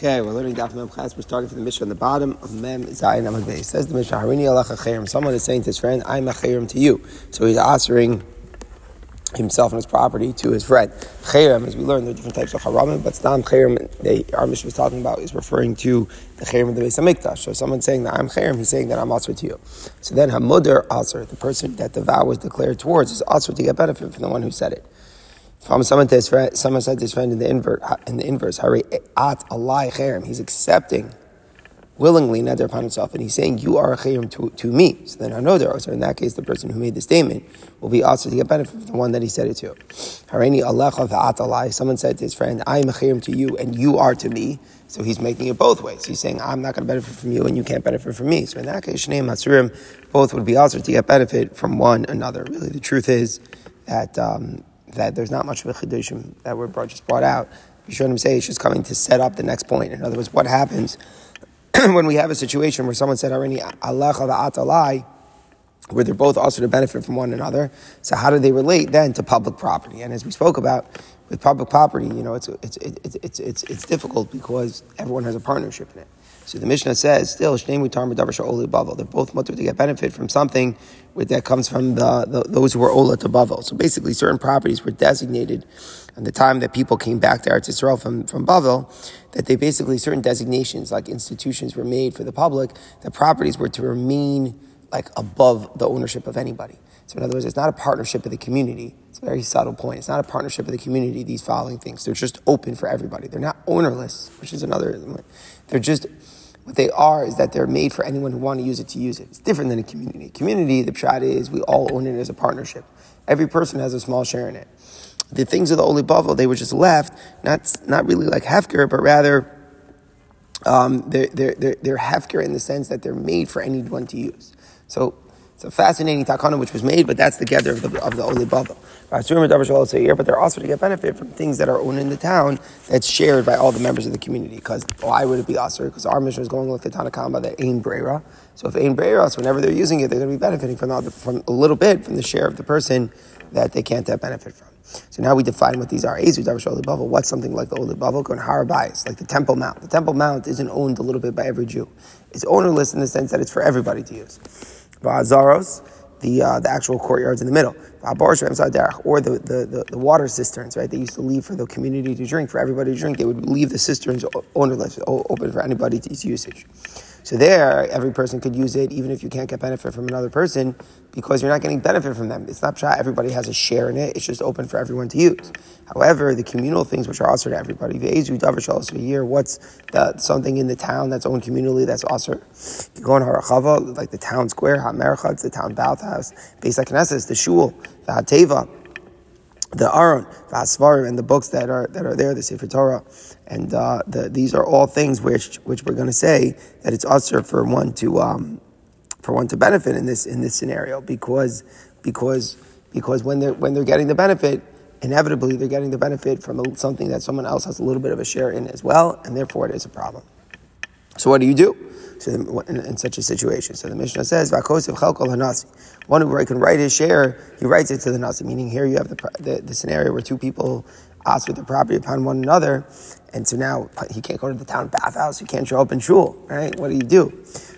Okay, we're learning Daf Mem class. We're starting from the Mishnah on the bottom of Mem Zayin Amad Beis. Says the Mishnah, Harini Alacha Chayim. Someone is saying to his friend, I'm a Chayim to you. So he's answering himself and his property to his friend. Chayim, as we learned, there are different types of haramim, but Stam Chayim, they, our Mishnah was talking about, is referring to the Chayim of the Beis HaMikdash. So someone saying that I'm Chayim, he's saying that I'm Asr to you. So then Hamudar Asr, the person that the vow was declared towards, is Asr to get benefit from the one who said it. Someone said to his friend, someone said to his friend in the invert, in the inverse, Hari at. He's accepting willingly neder upon himself, and he's saying, "You are a cherem to, to me." So then I know there. are. So in that case, the person who made the statement will be also to get benefit from the one that he said it to. Harini at. Someone said to his friend, "I am a cherem to you, and you are to me." So he's making it both ways. He's saying, "I'm not going to benefit from you, and you can't benefit from me." So in that case, shnei matzurim, both would be also to get benefit from one another. Really, the truth is that. Um, that there's not much of a chidushim that were brought, just brought out. Him say it's just coming to set up the next point. In other words, what happens when we have a situation where someone said already Allah atalai, where they're both also to benefit from one another. So how do they relate then to public property? And as we spoke about with public property, you know, it's it's it's it's it's, it's difficult because everyone has a partnership in it. So the Mishnah says, still, Shnei Mutar Medavar Oli Bavel. They're both mutter to get benefit from something that comes from the, the, those who were Ola to Bavel. So basically, certain properties were designated at the time that people came back to Eretz Yisrael from, from Bavel, that they basically, certain designations, like institutions, were made for the public, that properties were to remain like above the ownership of anybody. So in other words, it's not a partnership of the community. It's a very subtle point. It's not a partnership of the community, these following things. They're just open for everybody. They're not ownerless, which is another, they're just, what they are is that they're made for anyone who want to use it to use it. It's different than a community. Community, the pshat is we all own it as a partnership. Every person has a small share in it. The things of the Oli Bavel, they were just left, not, not really like Hefker, but rather um, they're, they're, they're, they're Hefker in the sense that they're made for anyone to use. So it's a fascinating takana which was made, but that's the gather of the, of the Oli Bavel. But they're also to get benefit from things that are owned in the town that's shared by all the members of the community. Because why would it be Asr? Because our Mishnah is going with the Tanakama, the Ain Brera. So if Ain Brera, so whenever they're using it, they're going to be benefiting from, the, from a little bit from the share of the person that they can't have benefit from. So now we define what these are. Ezu Davar Oli Bavel. What's something like the Oli Bavel? Going Harabais, like the Temple Mount. The Temple Mount isn't owned a little bit by every Jew. It's ownerless in the sense that it's for everybody to use. Va'azaros, the, uh, the actual courtyards in the middle. Or the, the, the, the, water cisterns, right? They used to leave for the community to drink, for everybody to drink. They would leave the cisterns ownerless, open for anybody to use usage. So there, every person could use it, even if you can't get benefit from another person, because you're not getting benefit from them. It's not shy. Everybody has a share in it. It's just open for everyone to use. However, the communal things which are also to everybody, also here, what's the, something in the town that's owned communally that's also you go Harachava, like the town square, Hamercha, it's the town bathhouse, Beis Knesset, the shul, the Hateva, the Aron, the Asvarim, and the books that are that are there, the Sefer Torah, and uh, the, these are all things which which we're going to say that it's usher for one to um, for one to benefit in this in this scenario because because because when they're when they're getting the benefit, inevitably they're getting the benefit from something that someone else has a little bit of a share in as well, and therefore it is a problem. So what do you do? So in, in, such a situation, so the Mishnah says, hanasi. One who can write his share, he writes it to the nasi. Meaning, here you have the, the, the scenario where two people with the property upon one another, and so now he can't go to the town bathhouse, he can't show up in shul, right? What do you do?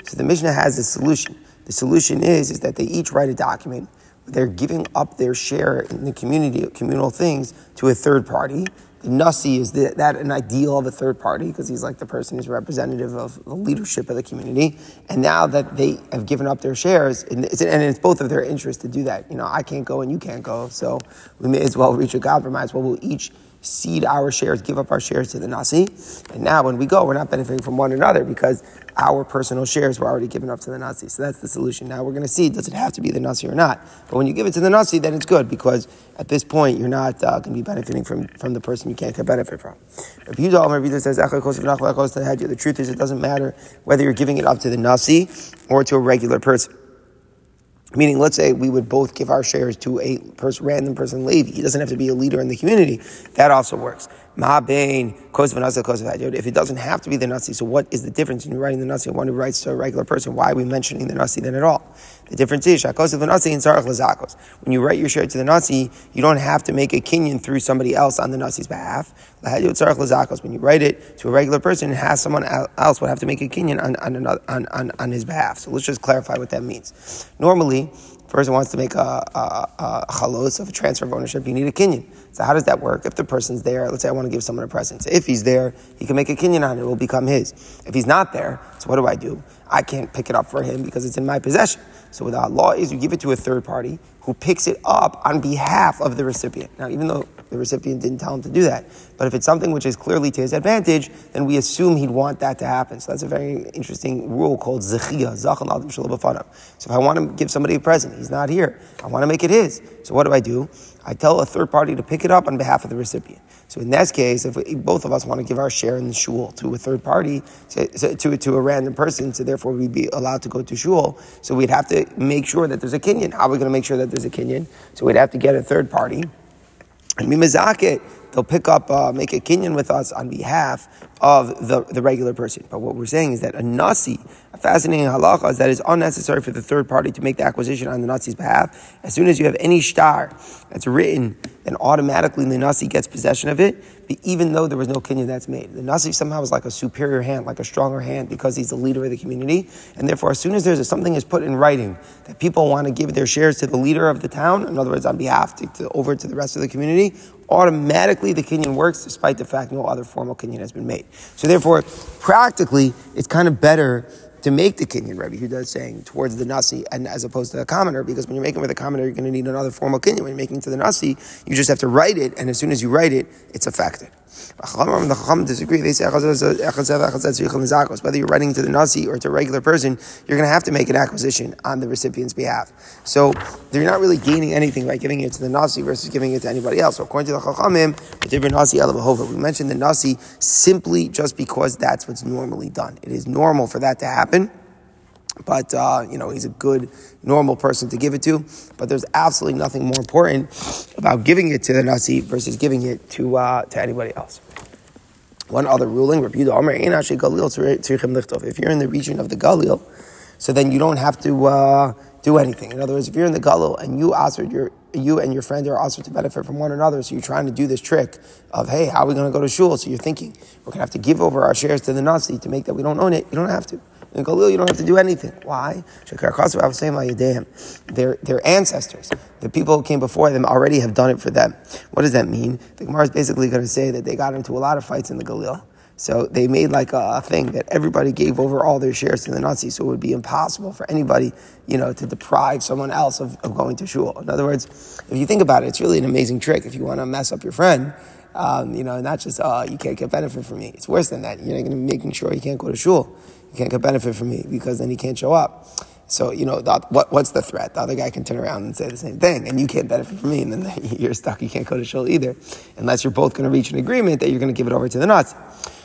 So the Mishnah has a solution. The solution is is that they each write a document. They're giving up their share in the community, communal things, to a third party the Nasi is the, that an ideal of a third party because he's like the person who's representative of the leadership of the community. And now that they have given up their shares, and it's, and it's both of their interest to do that. You know, I can't go and you can't go, so we may as well reach a compromise. Well, we'll each cede our shares, give up our shares to the Nasi. And now when we go, we're not benefiting from one another because our personal shares were already given up to the Nasi. So that's the solution. Now we're going to see, does it have to be the Nasi or not? But when you give it to the Nasi, then it's good because at this point, you're not uh, going to be benefiting from, from the person you can't get benefit from. If you says, the truth is it doesn't matter whether you're giving it up to the Nasi or to a regular person. Meaning, let's say we would both give our shares to a random person, Levi. He doesn't have to be a leader in the community. That also works. If it doesn't have to be the Nasi, so what is the difference in writing the Nasi and one who writes to a regular person? Why are we mentioning the Nasi then at all? The difference is Shakos vanasi and Sarah Lazakos. when you write your share to the Nasi, you don't have to make a kinyan through somebody else on the Nasi's behalf. When you write it to a regular person, it has someone else would have to make a kinyan on, on, on, on, on his behalf. So let's just clarify what that means. Normally, person wants to make a, a, a of a transfer of ownership, you need a kinyan. So how does that work? If the person's there, let's say I want to give someone a present. So if he's there, he can make a kinyan on it, it will become his. If he's not there, so what do I do? I can't pick it up for him because it's in my possession. So what the law is you give it to a third party who picks it up on behalf of the recipient. Now, even though the recipient didn't tell him to do that, but if it's something which is clearly to his advantage, then we assume he'd want that to happen. So that's a very interesting rule called zechia, zachal adam So if I want to give somebody a present, he's not here. I want to make it his. So what do I do? I tell a third party to pick it up on behalf of the recipient. So in this case, if we, both of us want to give our share in the shul to a third party, to, to, to, a random person, so therefore we'd be allowed to go to shul, so we'd have to make sure that there's a Kinyan. How are we going to make sure that there's a Kinyan? So we'd have to get a third party and mimazak they'll pick up, uh, make a kinyan with us on behalf of the, the regular person. But what we're saying is that a nasi, a fascinating halacha, is that it's unnecessary for the third party to make the acquisition on the nasi's behalf. As soon as you have any star that's written, then automatically the nasi gets possession of it, even though there was no kinyan that's made. The nasi somehow is like a superior hand, like a stronger hand, because he's the leader of the community. And therefore, as soon as there's a, something is put in writing that people want to give their shares to the leader of the town, in other words, on behalf to, to over to the rest of the community, automatically the kinyan works despite the fact no other formal kinyan has been made. So therefore, practically, it's kind of better to make the Rabbi Yehuda is saying, towards the nasi, and as opposed to the commoner, because when you're making with a commoner, you're going to need another formal kinyan. When you're making to the nasi, you just have to write it, and as soon as you write it, it's affected. The Chacham disagree. They say whether you're writing to the nasi or to a regular person, you're going to have to make an acquisition on the recipient's behalf. So they're not really gaining anything by giving it to the nasi versus giving it to anybody else. So according to the Chachamim, we mentioned the nasi simply just because that's what's normally done. It is normal for that to happen. But, uh, you know, he's a good, normal person to give it to. But there's absolutely nothing more important about giving it to the Nasi versus giving it to, uh, to anybody else. One other ruling, if you're in the region of the Galil, so then you don't have to uh, do anything. In other words, if you're in the Galil and you your you and your friend are also to benefit from one another. So you're trying to do this trick of, hey, how are we going to go to shul? So you're thinking, we're going to have to give over our shares to the Nasi to make that we don't own it. You don't have to. In Galil, you don't have to do anything. Why? Their, their ancestors, the people who came before them, already have done it for them. What does that mean? The Gemara is basically going to say that they got into a lot of fights in the Galil. So they made like a, thing that everybody gave over all their shares to the Nasis, so it would be impossible for anybody, you know, to deprive someone else of, of going to shul. In other words, if you think about it, it's really an amazing trick. If you want to mess up your friend, um, you know, not just, oh, you can't get benefit from me. It's worse than that. You're not going to be making sure he can't go to shul you can't get benefit from me because then he can't show up. So, you know, the, what, what's the threat? The other guy can turn around and say the same thing, and you can't benefit from me, and then you're stuck. You can't go to shul either, unless you're both going to reach an agreement that you're going to give it over to the Nasi.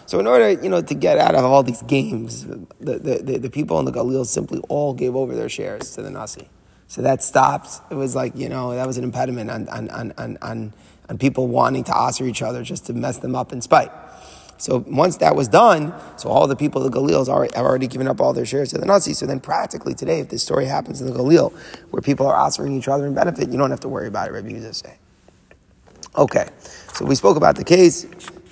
So, in order, you know, to get out of all these games, the, the, the, the people in the Galil simply all gave over their shares to the Nasi. So that stopped. It was like, you know, that was an impediment on, on, on, on, on people wanting to osser each other just to mess them up in spite. So once that was done, so all the people of the Galil have already given up all their shares to the Nasis. So then practically today, if this story happens in the Galil, where people are offering each other in benefit, you don't have to worry about it, Rabbi Yehuda say. Okay, so we spoke about the case,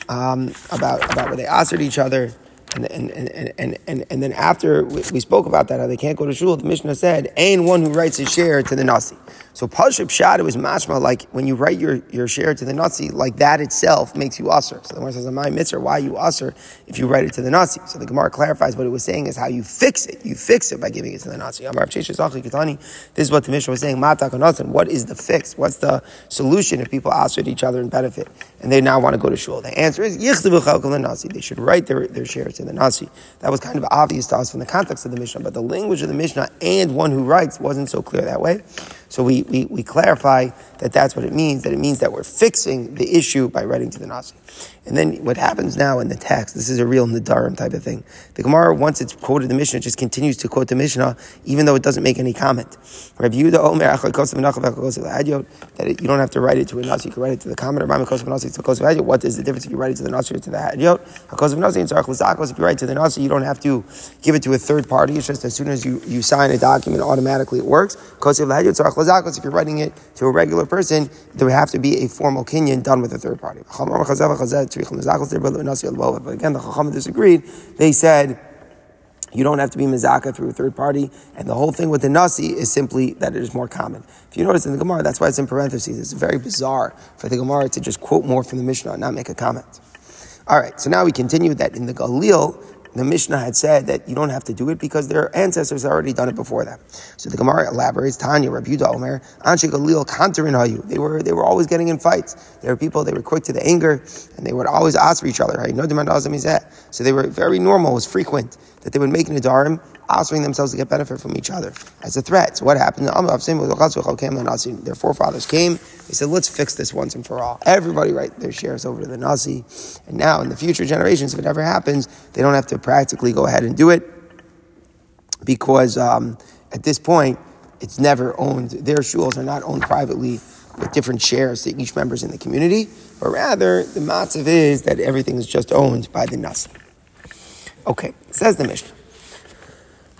um, about, about where they answered each other. And, and, and, and, and, then after we spoke about that, how they can't go to shul, the Mishnah said, Ain one who writes his share to the Nasi. So Pashup Shad, it was mashma, like when you write your, your share to the Nasi, like that itself makes you usher. So the Gemara says, my mitzvah, why you usher if you write it to the Nasi? So the Gemara clarifies what it was saying is how you fix it. You fix it by giving it to the Nasi. This is what the Mishnah was saying, what is the fix? What's the solution if people usher each other and benefit? And they now want to go to shul. The answer is, nasi. they should write their, their share to the Nasi. That was kind of obvious to us from the context of the Mishnah, but the language of the Mishnah and one who writes wasn't so clear that way. So we, we, we clarify that that's what it means, that it means that we're fixing the issue by writing to the Nasi. And then what happens now in the text, this is a real Nadarim type of thing. The Gemara, once it's quoted the Mishnah, it just continues to quote the Mishnah, even though it doesn't make any comment. Rabbi Yehuda Omer, that you don't have to write it to a Nasi, you can write it to the comment, what is the difference if you write it to the Nasi or to the Hadyot? If you write to the Nasi, you don't have to give it to a third party, it's just as soon as you, you sign a document, automatically it works. If you're writing it to a regular person, there would have to be a formal kinyan done with a third party. But again, the Chacham disagreed. They said, you don't have to be mezaka through a third party, and the whole thing with the nasi is simply that it is more common. If you notice in the Gemara, that's why it's in parentheses. It's very bizarre for the Gemara to just quote more from the Mishnah and not make a comment. All right, so now we continue that in the Galil, the Mishnah had said that you don't have to do it because their ancestors had already done it before them. So the Gemara elaborates, Tanya, Rabbi Yehuda Omer, Anshe Galil Kantarin Hayu. They were, they were always getting in fights. There were people, they were quick to the anger, and they would always ask for each other. So they were very normal, it was frequent that they would make Nadarim, offering themselves to get benefit from each other as a threat. So what happened? Their forefathers came, they said, let's fix this once and for all. Everybody write their shares over to the Nasi. And now in the future generations, if it ever happens, they don't have to practically go ahead and do it because um, at this point, it's never owned. Their shuls are not owned privately with different shares to each members in the community, but rather the matzav is that everything is just owned by the Nasi. Okay, says the Mishnah.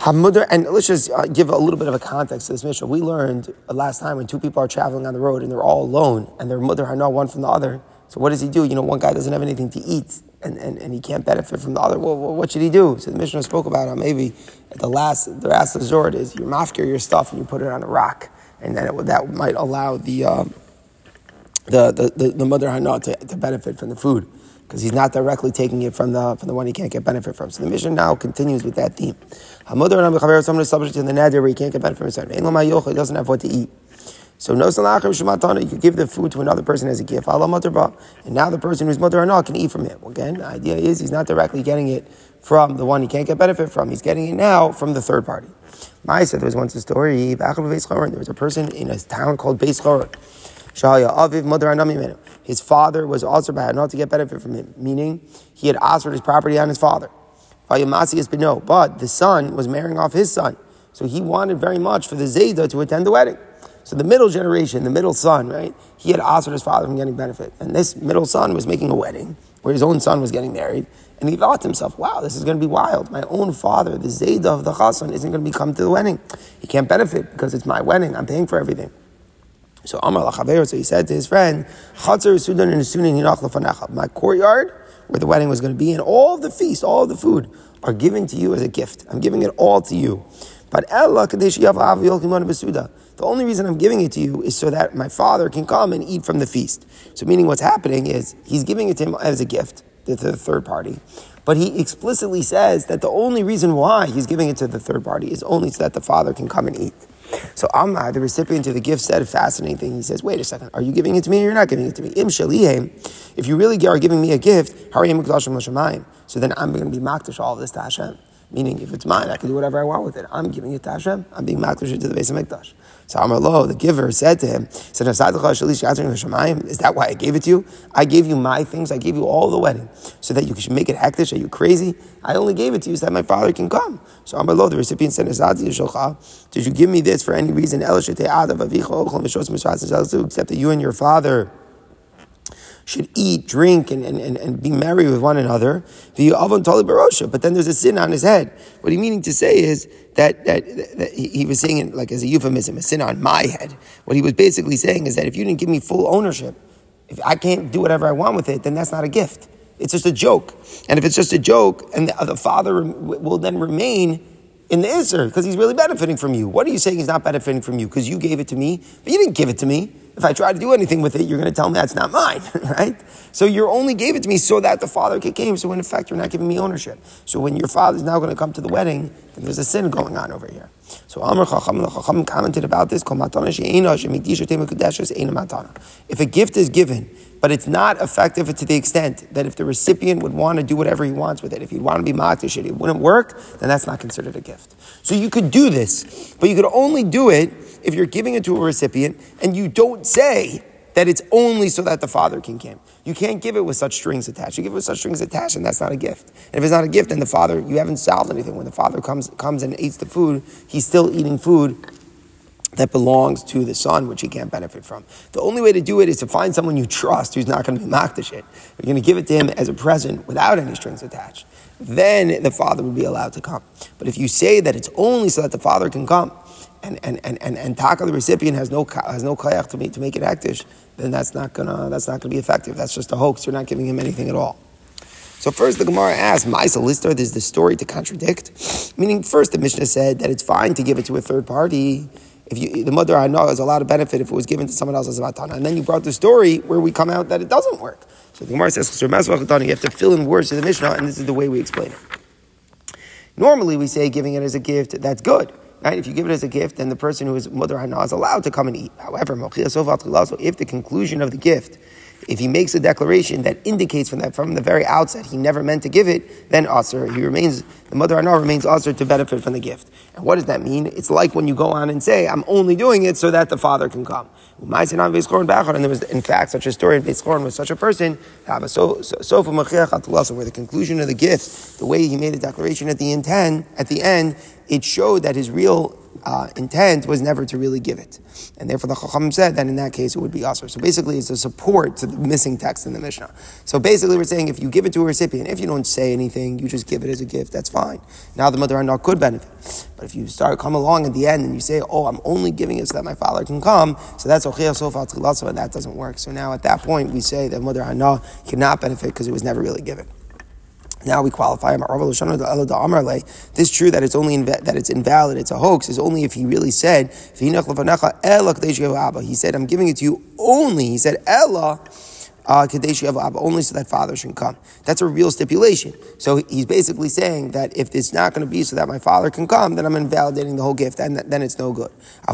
And let's just uh, give a little bit of a context to this Mishnah. We learned last time when two people are traveling on the road and they're all alone and their mother hana one from the other. So what does he do? You know, one guy doesn't have anything to eat and, and, and he can't benefit from the other. Well, what should he do? So the Mishnah spoke about how maybe at the last, the last resort is you mafkir your stuff and you put it on a rock, and then it, that might allow the, uh, the, the, the, the mother hana to, to benefit from the food because he's not directly taking it from the from the one he can't get benefit from. So the Mishnah now continues with that theme. Hamudar and Amchaver, someone is subject to the nadir where he can't get benefit from himself. He doesn't have what to eat. So no you could give the food to another person as a gift. And now the person or not can eat from it. Again, the idea is he's not directly getting it from the one he can't get benefit from. He's getting it now from the third party. Said there was once a story. There was a person in a town called Beis Choron. His father was also bad, not to get benefit from him, meaning he had offered his property on his father. But the son was marrying off his son. So he wanted very much for the Zayda to attend the wedding. So the middle generation, the middle son, right? He had offered his father from getting benefit. And this middle son was making a wedding where his own son was getting married. And he thought to himself, wow, this is going to be wild. My own father, the Zayda of the Chassan, isn't going to be come to the wedding. He can't benefit because it's my wedding. I'm paying for everything. So Lachaver, so he said to his friend, Chatzar Sudan and Sunan Hinach My courtyard, where the wedding was going to be, and all the feast, all the food, are given to you as a gift. I'm giving it all to you. But Basuda, the only reason I'm giving it to you is so that my father can come and eat from the feast. So meaning what's happening is he's giving it to him as a gift to the third party. But he explicitly says that the only reason why he's giving it to the third party is only so that the father can come and eat. So Amar, uh, the recipient of the gift, said a fascinating thing. He says, wait a second, are you giving it to me or you're not giving it to me? Im if you really are giving me a gift, so then I'm going to be makdash all of this to Hashem. Meaning, if it's mine, I can do whatever I want with it. I'm giving it to Hashem. I'm being makdash to the Beis HaMikdash. So Amar the giver, said to him, said, Is that why I gave it to you? I gave you my things. I gave you all the wedding so that you should make it hectic. Are you crazy? I only gave it to you so that my father can come. So Amar the recipient said, Did you give me this for any reason? Except that you and your father should eat, drink, and, and, and, be merry with one another. But then there's a sin on his head. What he's meaning to say is that, that, that he was saying it like as a euphemism, a sin on my head. What he was basically saying is that if you didn't give me full ownership, if I can't do whatever I want with it, then that's not a gift. It's just a joke. And if it's just a joke, and the, the father will then remain in the Isser because he's really benefiting from you. What are you saying he's not benefiting from you? Because you gave it to me, but you didn't give it to me. If I try to do anything with it, you're going to tell me that's not mine, right? So you only gave it to me so that the father could came. So in effect, you're not giving me ownership. So when your father's now going to come to the wedding, then there's a sin going on over here. So Amr Chacham, the Chacham commented about this. If a gift is given, but it's not effective to the extent that if the recipient would want to do whatever he wants with it, if he'd want to be matish it wouldn't work, then that's not considered a gift. So you could do this, but you could only do it if you're giving it to a recipient and you don't say that it's only so that the father can come. You can't give it with such strings attached. You give it with such strings attached, and that's not a gift. And if it's not a gift, then the father, you haven't solved anything. When the father comes, comes and eats the food, he's still eating food that belongs to the son, which he can't benefit from. The only way to do it is to find someone you trust who's not going to be makdish it. You're going to give it to him as a present without any strings attached. Then the father would be allowed to come. But if you say that it's only so that the father can come, and and and and, and taka the recipient has no has no kayak to make to make it actish, then that's not gonna that's not gonna be effective. That's just a hoax. You're not giving him anything at all. So first the Gemara asks, Maisa Lister, there's the story to contradict. Meaning first the Mishnah said that it's fine to give it to a third party. If you, the mother I know has a lot of benefit if it was given to someone else as a matana. And then you brought the story where we come out that it doesn't work. So the Gemara says, you have to fill in words to the Mishnah, and this is the way we explain it. Normally we say giving it as a gift, that's good. Right? If you give it as a gift, then the person who is mother hana is allowed to come and eat. However, if the conclusion of the gift if he makes a declaration that indicates from that from the very outset he never meant to give it, then Aser, he remains the mother Anah remains Aser to benefit from the gift. And what does that mean? It's like when you go on and say, I'm only doing it so that the father can come. And there was in fact such a story. In Beis with such a person, where the conclusion of the gift, the way he made a declaration at the end, at the end, it showed that his real uh, intent was never to really give it. And therefore the Chacham said that in that case it would be Asr. So basically it's a support to the missing text in the Mishnah. So basically we're saying if you give it to a recipient, if you don't say anything, you just give it as a gift, that's fine. Now the mother not could benefit. But if you start come along at the end and you say, oh, I'm only giving it so that my father can come, so that's Ochia Sofa and that doesn't work. So now at that point we say that mother Hana cannot benefit because it was never really given. Now we qualify him. This true that it's only inv- that it's invalid. It's a hoax. Is only if he really said he said I'm giving it to you only. He said Ella uh, only so that father should come. That's a real stipulation. So he's basically saying that if it's not going to be so that my father can come, then I'm invalidating the whole gift, and then it's no good. He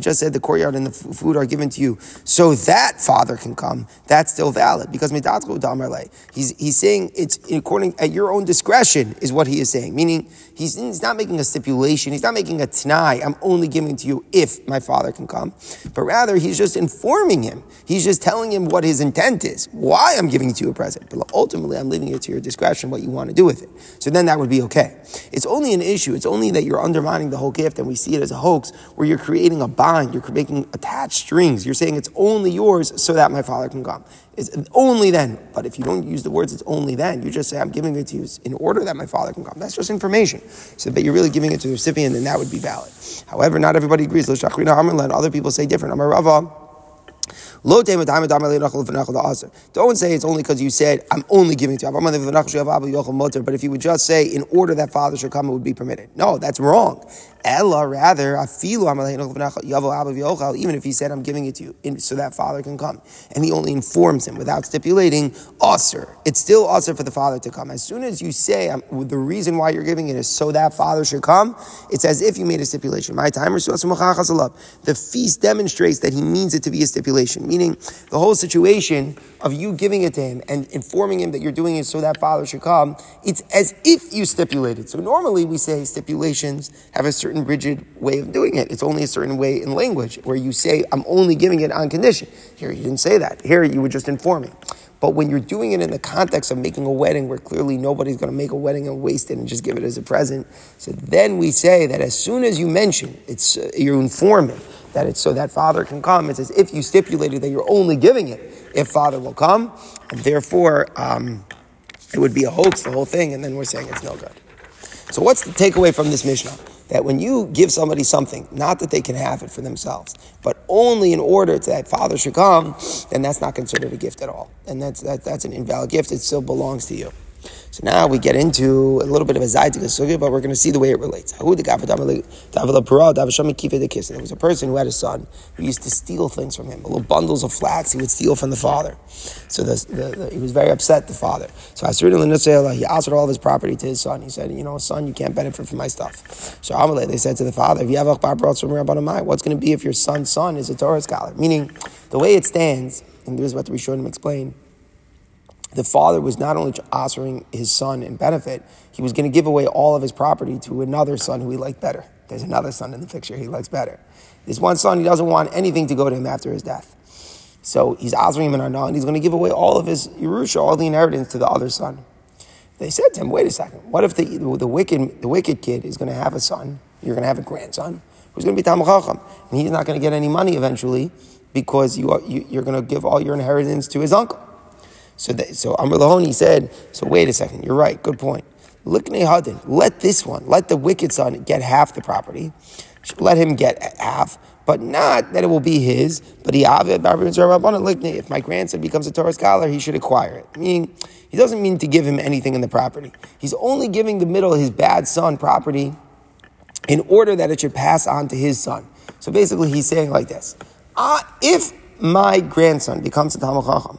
just said the courtyard and the food are given to you so that father can come. That's still valid because he's, he's saying it's according at your own discretion is what he is saying. Meaning he's, he's not making a stipulation. He's not making a t'nai. I'm only giving to you if my father can come, but rather he's just informing him He's just telling him what his intent is, why I'm giving it to you a present. But ultimately, I'm leaving it to your discretion what you want to do with it. So then that would be okay. It's only an issue. It's only that you're undermining the whole gift and we see it as a hoax where you're creating a bind, you're making attached strings. You're saying it's only yours so that my father can come. It's only then. But if you don't use the words, it's only then. You just say, I'm giving it to you in order that my father can come. That's just information. So that you're really giving it to the recipient, then that would be valid. However, not everybody agrees. Other people say different. Amar Rava. Don't say it's only because you said, I'm only giving to you. But if you would just say, in order that father should come, it would be permitted. No, that's wrong. Ella, rather, even if he said, I'm giving it to you, so that father can come. And he only informs him without stipulating, usr. It's still usr for the father to come. As soon as you say, the reason why you're giving it is so that father should come, it's as if you made a stipulation. My timer, the feast demonstrates that he means it to be a stipulation, meaning the whole situation of you giving it to him and informing him that you're doing it so that father should come, it's as if you stipulated. So normally we say stipulations have a certain rigid way of doing it. It's only a certain way in language where you say, I'm only giving it on condition. Here you didn't say that. Here you were just informing. But when you're doing it in the context of making a wedding where clearly nobody's going to make a wedding and waste it and just give it as a present, so then we say that as soon as you mention, it's uh, you're informing that it's so that father can come. It's as if you stipulated that you're only giving it if father will come, and therefore um, it would be a hoax, the whole thing, and then we're saying it's no good. So what's the takeaway from this Mishnah? That when you give somebody something, not that they can have it for themselves, but only in order that father should come, then that's not considered a gift at all. And that's, that, that's an invalid gift. It still belongs to you. So now we get into a little bit of a Zaytik Sugya, but we're going to see the way it relates. There was a person who had a son who used to steal things from him, little bundles of flax he would steal from the father. So the, the, the, he was very upset, the father. So he asked all of his property to his son. He said, You know, son, you can't benefit from my stuff. So Amalek, they said to the father, if you have Summerabadama, What's going to be if your son's son is a Torah scholar? Meaning, the way it stands, and this is what the Rishonim explain the father was not only offering his son in benefit, he was going to give away all of his property to another son who he liked better. There's another son in the picture he likes better. This one son, he doesn't want anything to go to him after his death. So he's offering him an and he's going to give away all of his Yerusha, all the inheritance to the other son. They said to him, wait a second, what if the, the, wicked, the wicked kid is going to have a son, you're going to have a grandson, who's going to be Talmud Chacham, and he's not going to get any money eventually because you are, you, you're going to give all your inheritance to his uncle. So, that, so Amr Lahoni said, so wait a second, you're right, good point. Let this one, let the wicked son get half the property. Let him get half, but not that it will be his, but he if my grandson becomes a Torah scholar, he should acquire it. Meaning, he doesn't mean to give him anything in the property. He's only giving the middle his bad son property in order that it should pass on to his son. So basically, he's saying like this: uh, If my grandson becomes a Talmud Chacham,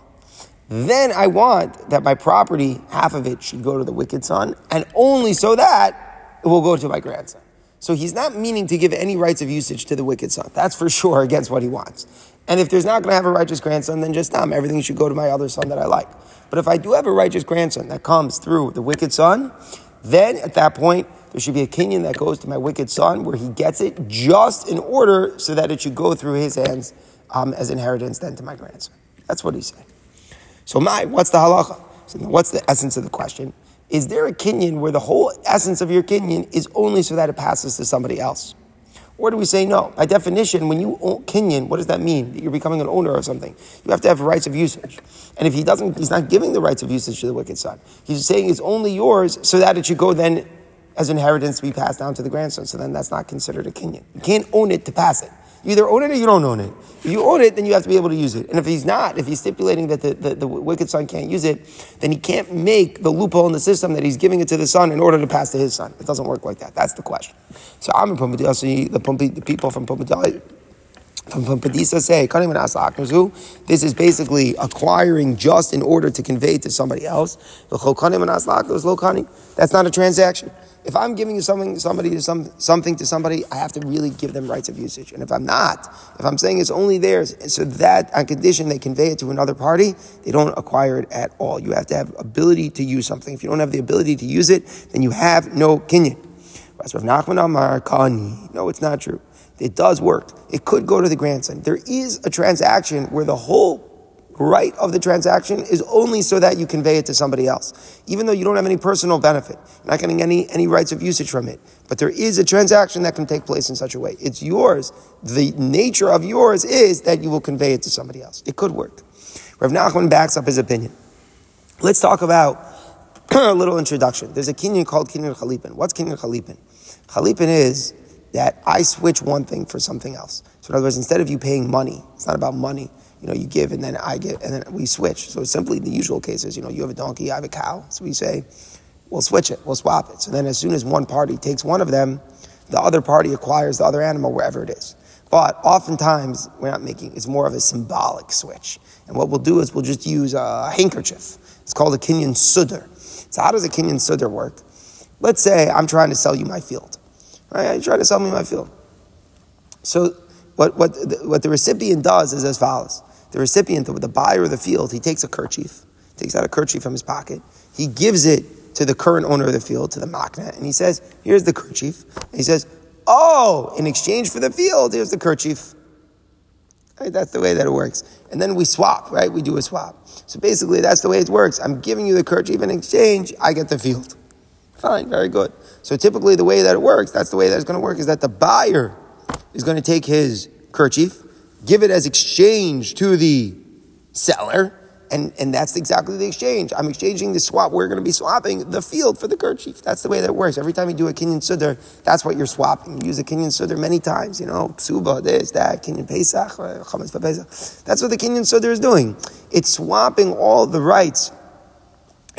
then I want that my property, half of it, should go to the wicked son, and only so that it will go to my grandson. So he's not meaning to give any rights of usage to the wicked son. That's for sure against what he wants. And if there's not going to have a righteous grandson, then just um, everything should go to my other son that I like. But if I do have a righteous grandson that comes through the wicked son, then at that point, there should be a kinyan that goes to my wicked son where he gets it just in order so that it should go through his hands um, as inheritance then to my grandson. That's what he's saying. So, my, what's the halacha? So what's the essence of the question? Is there a kinyan where the whole essence of your kinyan is only so that it passes to somebody else? Or do we say no? By definition, when you own kinyan, what does that mean? That you're becoming an owner of something. You have to have rights of usage. And if he doesn't, he's not giving the rights of usage to the wicked son. He's saying it's only yours so that it should go then as inheritance to be passed down to the grandson. So then that's not considered a kinyan. You can't own it to pass it. You either own it or you don't own it. If you own it, then you have to be able to use it. And if he's not, if he's stipulating that the, the, the, wicked son can't use it, then he can't make the loophole in the system that he's giving it to the son in order to pass to his son. It doesn't work like that. That's the question. So I'm in the, the people from Pumbedita from Padisa say, this is basically acquiring just in order to convey to somebody else. That's not a transaction. If I'm giving you something, somebody to some, something to somebody, I have to really give them rights of usage. And if I'm not, if I'm saying it's only theirs, so that on condition they convey it to another party, they don't acquire it at all. You have to have ability to use something. If you don't have the ability to use it, then you have no kinyan. No, it's not true. It does work. It could go to the grandson. There is a transaction where the whole right of the transaction is only so that you convey it to somebody else. Even though you don't have any personal benefit, you're not getting any, any rights of usage from it. But there is a transaction that can take place in such a way. It's yours. The nature of yours is that you will convey it to somebody else. It could work. Rav Nachman backs up his opinion. Let's talk about a little introduction. There's a kinyan called kinyan chalipin. What's kinyan chalipin? Chalipin is that I switch one thing for something else. So in other words, instead of you paying money, it's not about money. You know, you give and then I give and then we switch. So it's simply the usual cases. You know, you have a donkey, I have a cow. So we say, we'll switch it, we'll swap it. So then as soon as one party takes one of them, the other party acquires the other animal wherever it is. But oftentimes we're not making, it's more of a symbolic switch. And what we'll do is we'll just use a handkerchief. It's called a Kinyan sudar. So how does a Kinyan sudar work? Let's say I'm trying to sell you my field. Right? You try to sell me my field. So what, what, what the recipient does is as follows. The recipient, the buyer of the field, he takes a kerchief, takes out a kerchief from his pocket, he gives it to the current owner of the field, to the makna, and he says, here's the kerchief. And he says, oh, in exchange for the field, here's the kerchief. Right? That's the way that it works. And then we swap, right? We do a swap. So basically, that's the way it works. I'm giving you the kerchief in exchange, I get the field. Fine, very good. So typically the way that it works, that's the way that it's going to work, is that the buyer is going to take his kerchief, give it as exchange to the seller, and, and that's exactly the exchange. I'm exchanging the swap. We're going to be swapping the field for the kerchief. That's the way that works. Every time you do a Kinyan Sudar, that's what you're swapping. You use a Kinyan Sudar many times, you know, Psuba, this, that, Kinyan Pesach, uh, Chametz Pesach. That's what the Kinyan Sudar is doing. It's swapping all the rights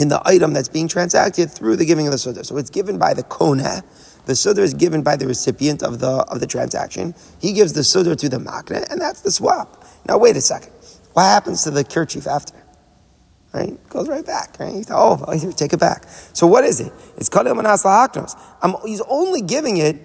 in the item that's being transacted through the giving of the sudar. So it's given by the koneh. The sudar is given by the recipient of the of the transaction. He gives the sudar to the makne, and that's the swap. Now wait a second. What happens to the kerchief after? Right? Goes right back, right? Oh, here, take it back. So what is it? It's kadem manas lahaknos. He's only giving it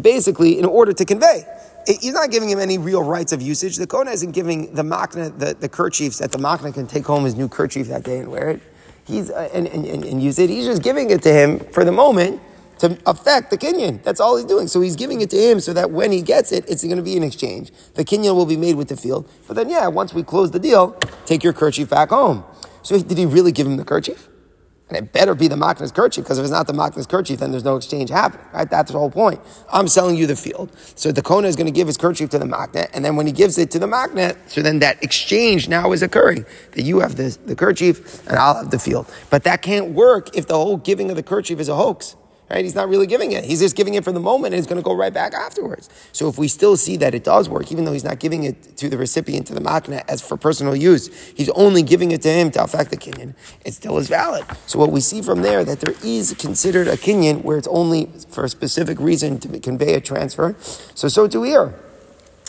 basically in order to convey. It, he's not giving him any real rights of usage. The Kona isn't giving the makna, the, the kerchiefs that the makna can take home his new kerchief that day and wear it. He's, uh, and, and, and use it. He's just giving it to him for the moment to affect the Kinyan. That's all he's doing. So he's giving it to him so that when he gets it, it's going to be an exchange. The Kinyan will be made with the field. But then, yeah, once we close the deal, take your kerchief back home. So did he really give him the kerchief? And it better be the Makna's kerchief, because if it's not the Makna's kerchief, then there's no exchange happening, right? That's the whole point. I'm selling you the field. So the Kona is going to give his kerchief to the Makna, and then when he gives it to the Makna, so then that exchange now is occurring. That you have the kerchief, and I'll have the field. But that can't work if the whole giving of the kerchief is a hoax. Right? He's not really giving it. He's just giving it for the moment and it's going to go right back afterwards. So if we still see that it does work, even though he's not giving it to the recipient, to the makna, as for personal use, he's only giving it to him to affect the kinyan, it still is valid. So what we see from there, that there is considered a kinyan where it's only for a specific reason to convey a transfer. So, so too here.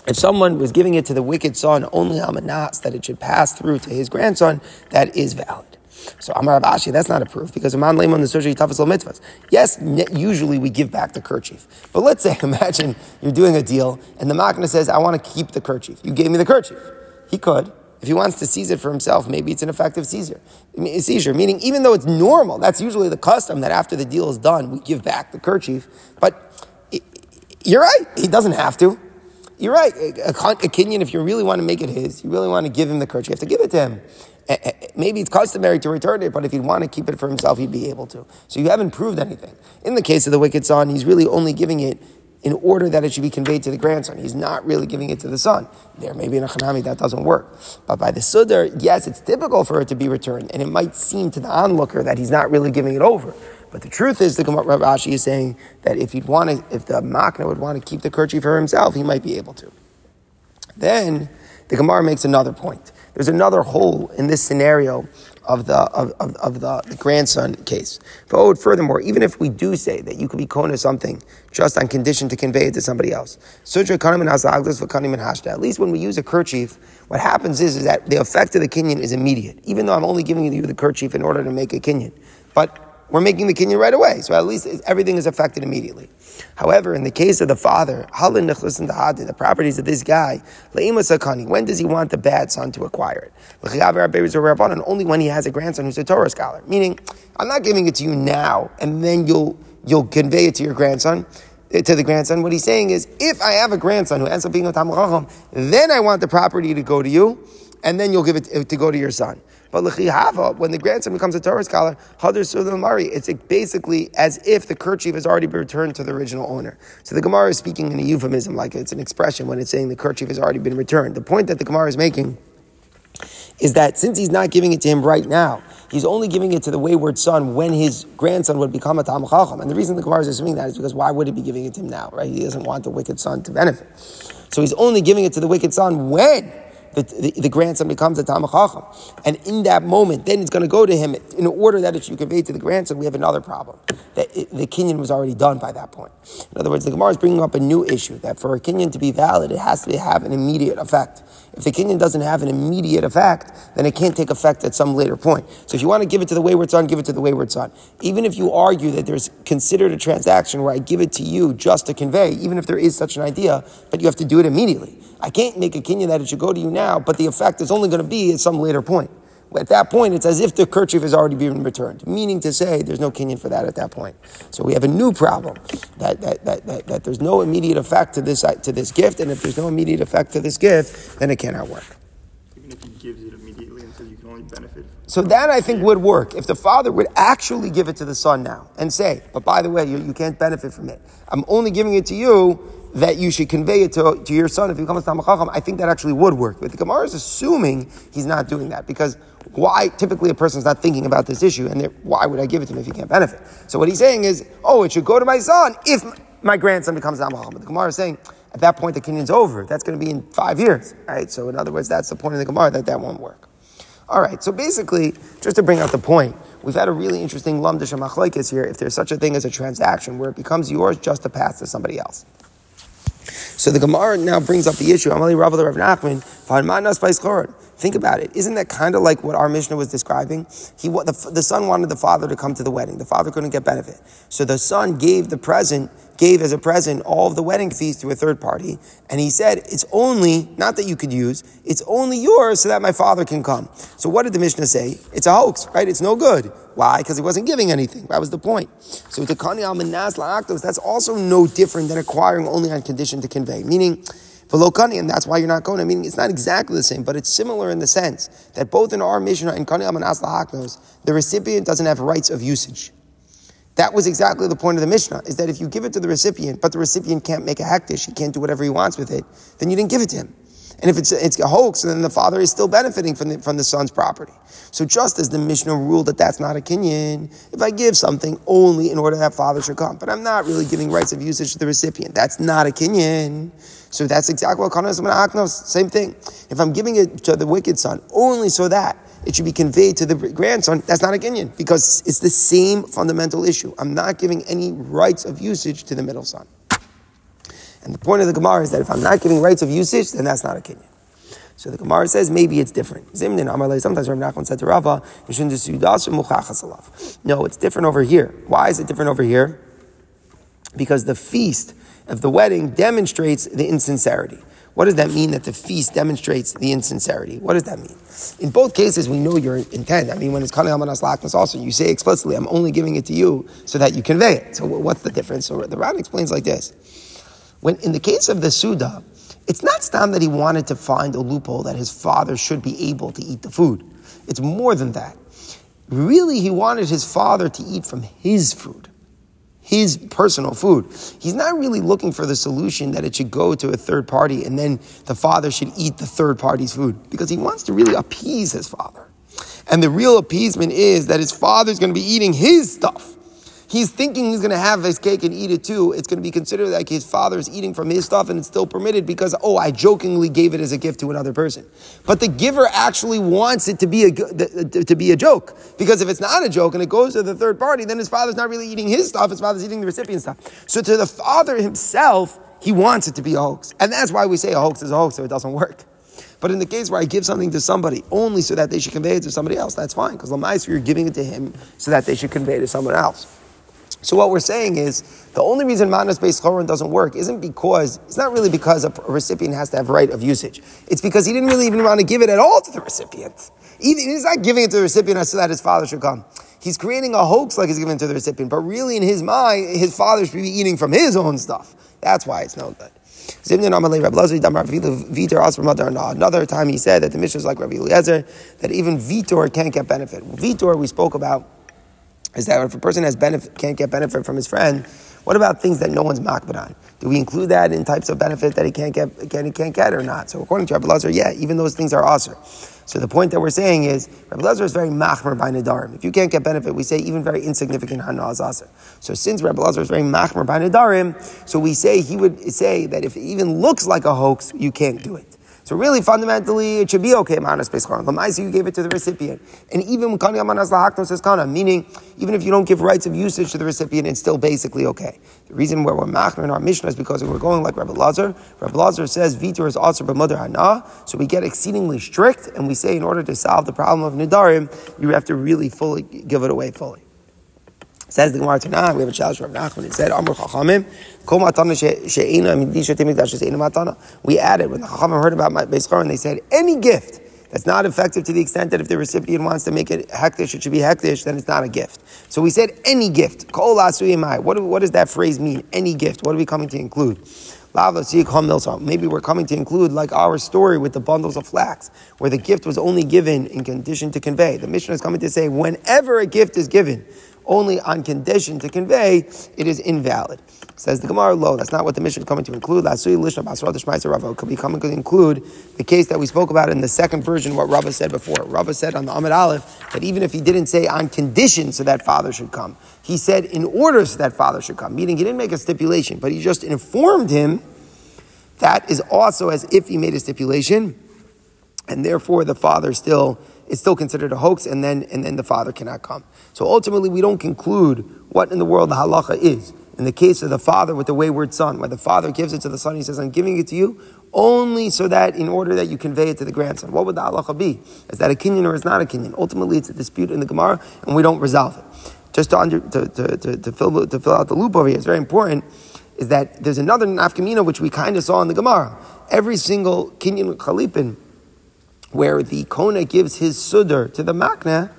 If someone was giving it to the wicked son only amanas, that it should pass through to his grandson, that is valid. So Amar Abashi, that's not a proof because Aman Leiman the Surgery Tafas mitzvahs. Yes, usually we give back the kerchief. But let's say, imagine you're doing a deal and the Makna says, I want to keep the kerchief. You gave me the kerchief. He could. If he wants to seize it for himself, maybe it's an effective seizure. Seizure, meaning even though it's normal, that's usually the custom that after the deal is done, we give back the kerchief. But you're right, he doesn't have to. You're right. A, a, a Kinyan, if you really want to make it his, you really want to give him the kerchief, you have to give it to him. Eh, eh, maybe it's customary to return it, but if he'd want to keep it for himself, he'd be able to. So you haven't proved anything. In the case of the wicked son, he's really only giving it in order that it should be conveyed to the grandson. He's not really giving it to the son. There, maybe in a chanami that doesn't work. But by the sudar, yes, it's typical for it to be returned, and it might seem to the onlooker that he's not really giving it over. But the truth is, the Rav Ashi is saying that if he'd want to, if the makna would want to keep the kerchief for himself, he might be able to. Then the Gemara makes another point. There's another hole in this scenario of the of, of, of the, the, grandson case. Furthermore, even if we do say that you could be kona something just on condition to convey it to somebody else, at least when we use a kerchief, what happens is, is that the effect of the kinyan is immediate, even though I'm only giving you the kerchief in order to make a kinyan. But we're making the kinyan right away. So at least everything is affected immediately. However, in the case of the father, the properties of this guy, when does he want the bad son to acquire it? Only when he has a grandson who's a Torah scholar. Meaning, I'm not giving it to you now, and then you'll you'll convey it to your grandson eh, to the grandson. What he's saying is, if I have a grandson who ends up being a Talmud then I want the property to go to you, and then you'll give it to go to your son. But l'chihava, when the grandson becomes a Torah scholar, hadr sulamari, it's basically as if the kerchief has already been returned to the original owner. So the Gemara is speaking in a euphemism, like it's an expression when it's saying the kerchief has already been returned. The point that the Gemara is making is that since he's not giving it to him right now, he's only giving it to the wayward son when his grandson would become a Talmud Chacham. And the reason the Gemara is assuming that is because why would he be giving it to him now, right? He doesn't want the wicked son to benefit. So he's only giving it to the wicked son when the, the, the grandson becomes a Talmud Chacham. And in that moment, then it's going to go to him in order that it should be conveyed to the grandson. We have another problem. That it, the Kinyan was already done by that point. In other words, the Gemara is bringing up a new issue that for a Kinyan to be valid, it has to have an immediate effect. If the Kinyan doesn't have an immediate effect, then it can't take effect at some later point. So if you want to give it to the wayward son, give it to the wayward son. Even if you argue that there's considered a transaction where I give it to you just to convey, even if there is such an idea, but you have to do it immediately. I can't make a kinyan that it should go to you now, but the effect is only going to be at some later point. At that point, it's as if the kerchief has already been returned, meaning to say there's no kinyan for that at that point. So we have a new problem that, that, that, that, that there's no immediate effect to this, to this gift, and if there's no immediate effect to this gift, then it cannot work. Even if he gives it immediately and says you can only benefit. So that I think would work if the father would actually give it to the son now and say, but by the way, you, you can't benefit from it. I'm only giving it to you that you should convey it to, to your son if he becomes Talmud Chacham, I think that actually would work. But the Gemara is assuming he's not doing that because why typically a person's not thinking about this issue and why would I give it to him if he can't benefit? So what he's saying is, oh, it should go to my son if my grandson becomes Chacham. But the Gemara is saying at that point the Kinyan's over. That's going to be in five years, right? So in other words, that's the point of the Gemara that that won't work. All right, so basically, just to bring out the point, we've had a really interesting lumdish and here. If there's such a thing as a transaction where it becomes yours just to pass to somebody else. So the Gemara now brings up the issue. Amali Rav Rav Nachman, Think about it. Isn't that kind of like what our Mishnah was describing? He, the, the son wanted the father to come to the wedding. The father couldn't get benefit. So the son gave the present, gave as a present all of the wedding fees to a third party. And he said, it's only, not that you could use, it's only yours so that my father can come. So what did the Mishnah say? It's a hoax, right? It's no good. Why? Because he wasn't giving anything. That was the point. So the Kani al La'aktos, that's also no different than acquiring only on condition to convey. Meaning, Velokani, and that's why you're not going. I mean, it's not exactly the same, but it's similar in the sense that both in our Mishnah and Kani and Asla Haknos, the recipient doesn't have rights of usage. That was exactly the point of the Mishnah, is that if you give it to the recipient, but the recipient can't make a hektish, he can't do whatever he wants with it, then you didn't give it to him. And if it's, it's a hoax, then the father is still benefiting from the, from the son's property. So just as the Mishnah ruled that that's not a kinyan, if I give something only in order that father should come, but I'm not really giving rights of usage to the recipient, that's not a kinyan. So that's exactly what Kanas Aknos, same thing. If I'm giving it to the wicked son only so that it should be conveyed to the grandson, that's not a kinyan because it's the same fundamental issue. I'm not giving any rights of usage to the middle son. And the point of the Gemara is that if I'm not giving rights of usage, then that's not a kinyan. So the Gemara says maybe it's different. Sometimes Rav Nachman said to Rava, No, it's different over here. Why is it different over here? Because the feast of the wedding demonstrates the insincerity. What does that mean that the feast demonstrates the insincerity? What does that mean? In both cases, we know your intent. I mean, when it's Kali Amanas Laknas also, you say explicitly, I'm only giving it to you so that you convey it. So what's the difference? So the Ran explains like this. When in the case of the Suda, it's not stam that he wanted to find a loophole that his father should be able to eat the food. It's more than that. Really, he wanted his father to eat from his food his personal food. He's not really looking for the solution that it should go to a third party and then the father should eat the third party's food because he wants to really appease his father. And the real appeasement is that his father's going to be eating his stuff he's thinking he's going to have his cake and eat it too, it's going to be considered like his father is eating from his stuff and it's still permitted because, oh, I jokingly gave it as a gift to another person. But the giver actually wants it to be a, to be a joke. Because if it's not a joke and it goes to the third party, then his father's not really eating his stuff, his father's eating the recipient's stuff. So to the father himself, he wants it to be a hoax. And that's why we say a hoax is a hoax so it doesn't work. But in the case where I give something to somebody only so that they should convey it to somebody else, that's fine. Because Lamais, you're giving it to him so that they should convey it to someone else. So what we're saying is the only reason manas based choron doesn't work isn't because it's not really because a recipient has to have right of usage. It's because he didn't really even want to give it at all to the recipient. Even, he's not giving it to the recipient so that his father should come. He's creating a hoax like he's giving it to the recipient, but really in his mind, his father should be eating from his own stuff. That's why it's no good. Another time he said that the Mishnah is like Rabbi Eliezer, that even Vitor can't get benefit. Vitor we spoke about is that if a person has benefit, can't get benefit from his friend, what about things that no one's makbid on? Do we include that in types of benefit that he can't get, can, he can't get or not? So according to Rabbi Lazar, yeah, even those things are aser. So the point that we're saying is, Rabbi Lazar is very machmer by nadarim. If you can't get benefit, we say even very insignificant hana is aser. So since Rabbi Lazar is very machmer by nadarim, so we say he would say that if it even looks like a hoax, you can't do it. So really, fundamentally, it should be okay, Manas Pescharon. Lamaisi, you gave it to the recipient. And even Kani Amanas Lahaknos says Kana, meaning even if you don't give rights of usage to the recipient, it's still basically okay. The reason where we're machmer in our Mishnah is because we're going like Rabbi Lazar. Rabbi Lazar says, Vitor is also mother hana. So we get exceedingly strict, and we say in order to solve the problem of Nidarim, you have to really fully give it away fully. Says the Gemara Tanah, we have a challenge from Nachman. It said, Amr Chachamim, Kol Matana She'ena Midisha Timikdash She'ena Matana. We added, when the Chachamim heard about my Beis and they said, any gift that's not effective to the extent that if the recipient wants to make it hektish, it should be hektish, then it's not a gift. So we said any gift. Kol. What, what does that phrase mean? Any gift. What are we coming to include? Maybe we're coming to include like our story with the bundles of flax, where the gift was only given in condition to convey. The Mishnah is coming to say whenever a gift is given, only on condition to convey, it is invalid. Says the Gemara, lo, that's not what the Mishnah is coming to include. Could be coming to include the case that we spoke about in the second version, what Rava said before. Rava said on the Amud Aleph that even if he didn't say on condition so that father should come, he said in order so that father should come, meaning he didn't make a stipulation, but he just informed him that is also as if he made a stipulation, and therefore the father still it's still considered a hoax, and then and then the father cannot come. So ultimately, we don't conclude what in the world the halacha is. In the case of the father with the wayward son, where the father gives it to the son, he says, "I'm giving it to you only so that in order that you convey it to the grandson." What would the halacha be? Is that a kinyan or is not a kinyan? Ultimately, it's a dispute in the Gemara, and we don't resolve it. Just to, under, to, to, to, to, fill, to fill out the loop over here, it's very important. Is that there's another nafkamina which we kind of saw in the Gemara. Every single kinyan chalipin where the Kona gives his sudar to the Makna,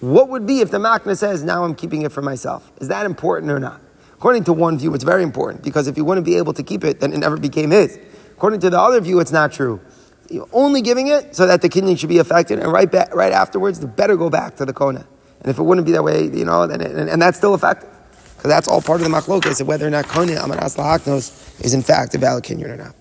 what would be if the Makna says, now I'm keeping it for myself? Is that important or not? According to one view, it's very important because if he wouldn't be able to keep it, then it never became his. According to the other view, it's not true. You're only giving it so that the kinyan should be affected, and right, back, right afterwards, the better go back to the Kona. And if it wouldn't be that way, you know, it, and, and, that's still effective. Because that's all part of the machlokas of whether or not Kona Amaras Lahaknos is in fact a valid kinyan or not.